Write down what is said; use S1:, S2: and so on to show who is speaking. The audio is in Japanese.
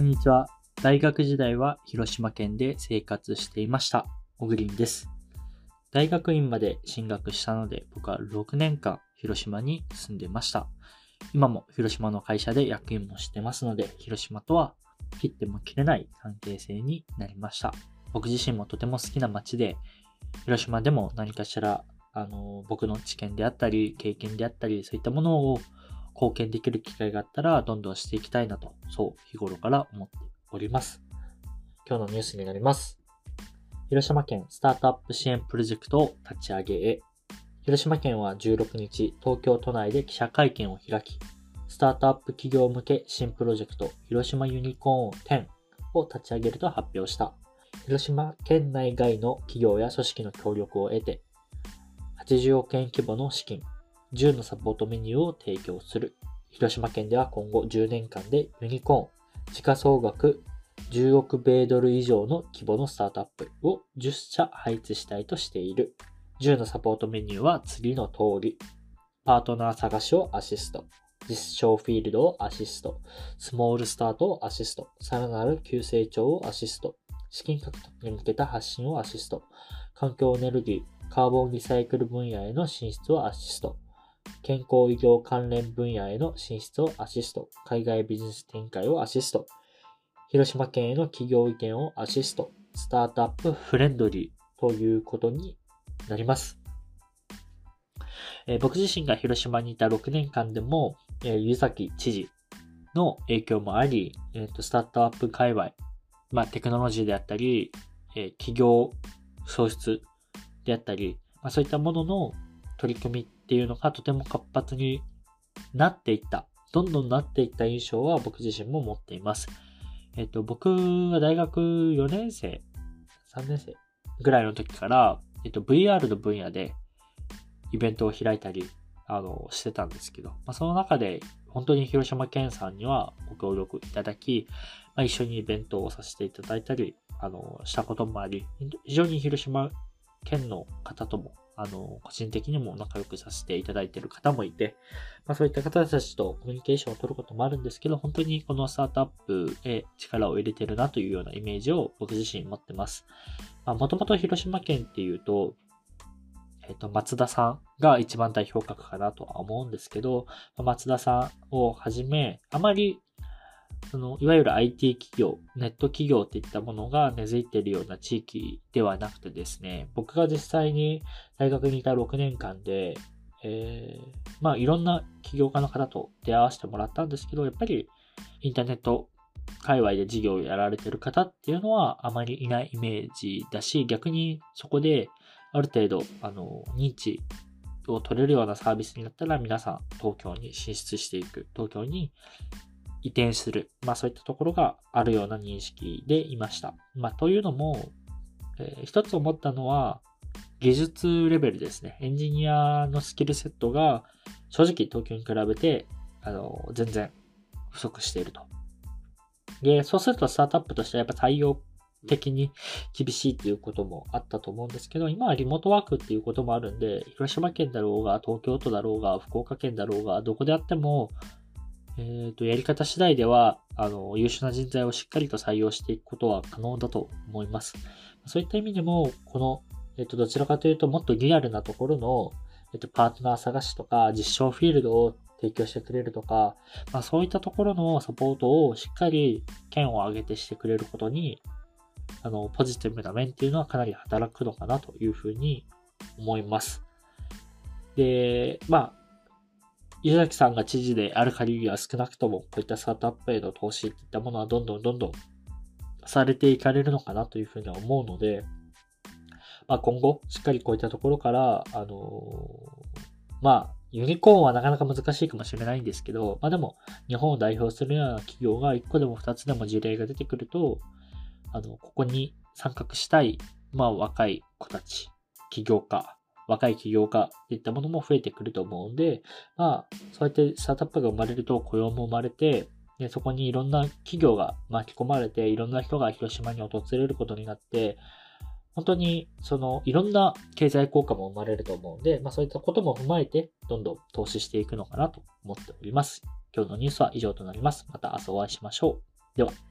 S1: こんにちは。大学時代は広島県で生活していました。小栗です。大学院まで進学したので、僕は6年間広島に住んでました。今も広島の会社で役員もしてますので、広島とは切っても切れない関係性になりました。僕自身もとても好きな街で、広島でも何かしら、あの、僕の知見であったり、経験であったり、そういったものを貢献できる機会があったら、どんどんしていきたいなと、そう、日頃から思っております。今日のニュースになります。広島県スタートアップ支援プロジェクトを立ち上げへ。広島県は16日、東京都内で記者会見を開き、スタートアップ企業向け新プロジェクト、広島ユニコーン10を立ち上げると発表した。広島県内外の企業や組織の協力を得て、80億円規模の資金、10のサポートメニューを提供する。広島県では今後10年間でユニコーン、時価総額10億米ドル以上の規模のスタートアップを10社配置したいとしている。10のサポートメニューは次の通り。パートナー探しをアシスト。実証フィールドをアシスト。スモールスタートをアシスト。さらなる急成長をアシスト。資金獲得に向けた発信をアシスト。環境エネルギー、カーボンリサイクル分野への進出をアシスト。健康医療関連分野への進出をアシスト。海外ビジネス展開をアシスト。広島県への企業意見をアシスト。スタートアップフレンドリーということになります。えー僕自身が広島にいた6年間でも、えー湯崎知事の影響もあり、えーとスタートアップ界隈、まあ、テクノロジーであったり、えー企業創出であったり、まあ、そういったものの取り組みっていうのがとても活発になっていった、どんどんなっていった印象は僕自身も持っています。えっ、と、僕は大学4年生、3年生ぐらいの時から、えっと、VR の分野でイベントを開いたり、あの、してたんですけど、まあ、その中で、本当に広島県さんにはご協力いただき、まあ、一緒にイベントをさせていただいたり、あの、したこともあり、非常に広島県の方とも、あの、個人的にも仲良くさせていただいている方もいて、まあ、そういった方たちとコミュニケーションを取ることもあるんですけど、本当にこのスタートアップへ力を入れてるなというようなイメージを僕自身持ってます。まあ、もともと広島県っていうと、えっ、と、松田さんが一番代表格かなとは思うんですけど、松田さんをはじめ、あまり、その、いわゆる IT 企業、ネット企業っていったものが根付いているような地域ではなくてですね、僕が実際に大学にいた6年間で、えーまあいろんな起業家の方と出会わせてもらったんですけど、やっぱりインターネット界隈で事業をやられている方っていうのはあまりいないイメージだし、逆にそこである程度、あの、認知を取れるようなサービスになったら皆さん東京に進出していく、東京に移転する、まあそういったところがあるような認識でいました。まあというのも、えー一つ思ったのは、技術レベルですね。エンジニアのスキルセットが正直東京に比べて、あの、全然不足していると。で、そうするとスタートアップとしてはやっぱ対応的に厳しいっていうこともあったと思うんですけど、今はリモートワークっていうこともあるんで、広島県だろうが、東京都だろうが、福岡県だろうが、どこであっても、えっ、と、やり方次第では、あの、優秀な人材をしっかりと採用していくことは可能だと思います。そういった意味でも、この、えっ、と、どちらかというと、もっとリアルなところの、えっ、と、パートナー探しとか、実証フィールドを提供してくれるとか、まあ、そういったところのサポートをしっかり県を挙げてしてくれることに、あの、ポジティブな面っていうのはかなり働くのかなというふうに思います。で、まあ、湯崎さんが知事である限りは少なくともこういったスタートアップへの投資っていったものはどんどんどんどんされていかれるのかなというふうには思うので、まあ、今後しっかりこういったところから、あのまあ、ユニコーンはなかなか難しいかもしれないんですけど、まあでも、日本を代表するような企業が1個でも2つでも事例が出てくると、あの、ここに参画したい、まあ若い子たち、起業家、若い起業家っていったものも増えてくると思うんで、まあ、そうやってスタートアップが生まれると雇用も生まれて、でそこにいろんな企業が巻き込まれて、いろんな人が広島に訪れることになって、本当に、その、いろんな経済効果も生まれると思うんで、まあそういったことも踏まえて、どんどん投資していくのかなと思っております。今日のニュースは以上となります。また明日お会いしましょう。では。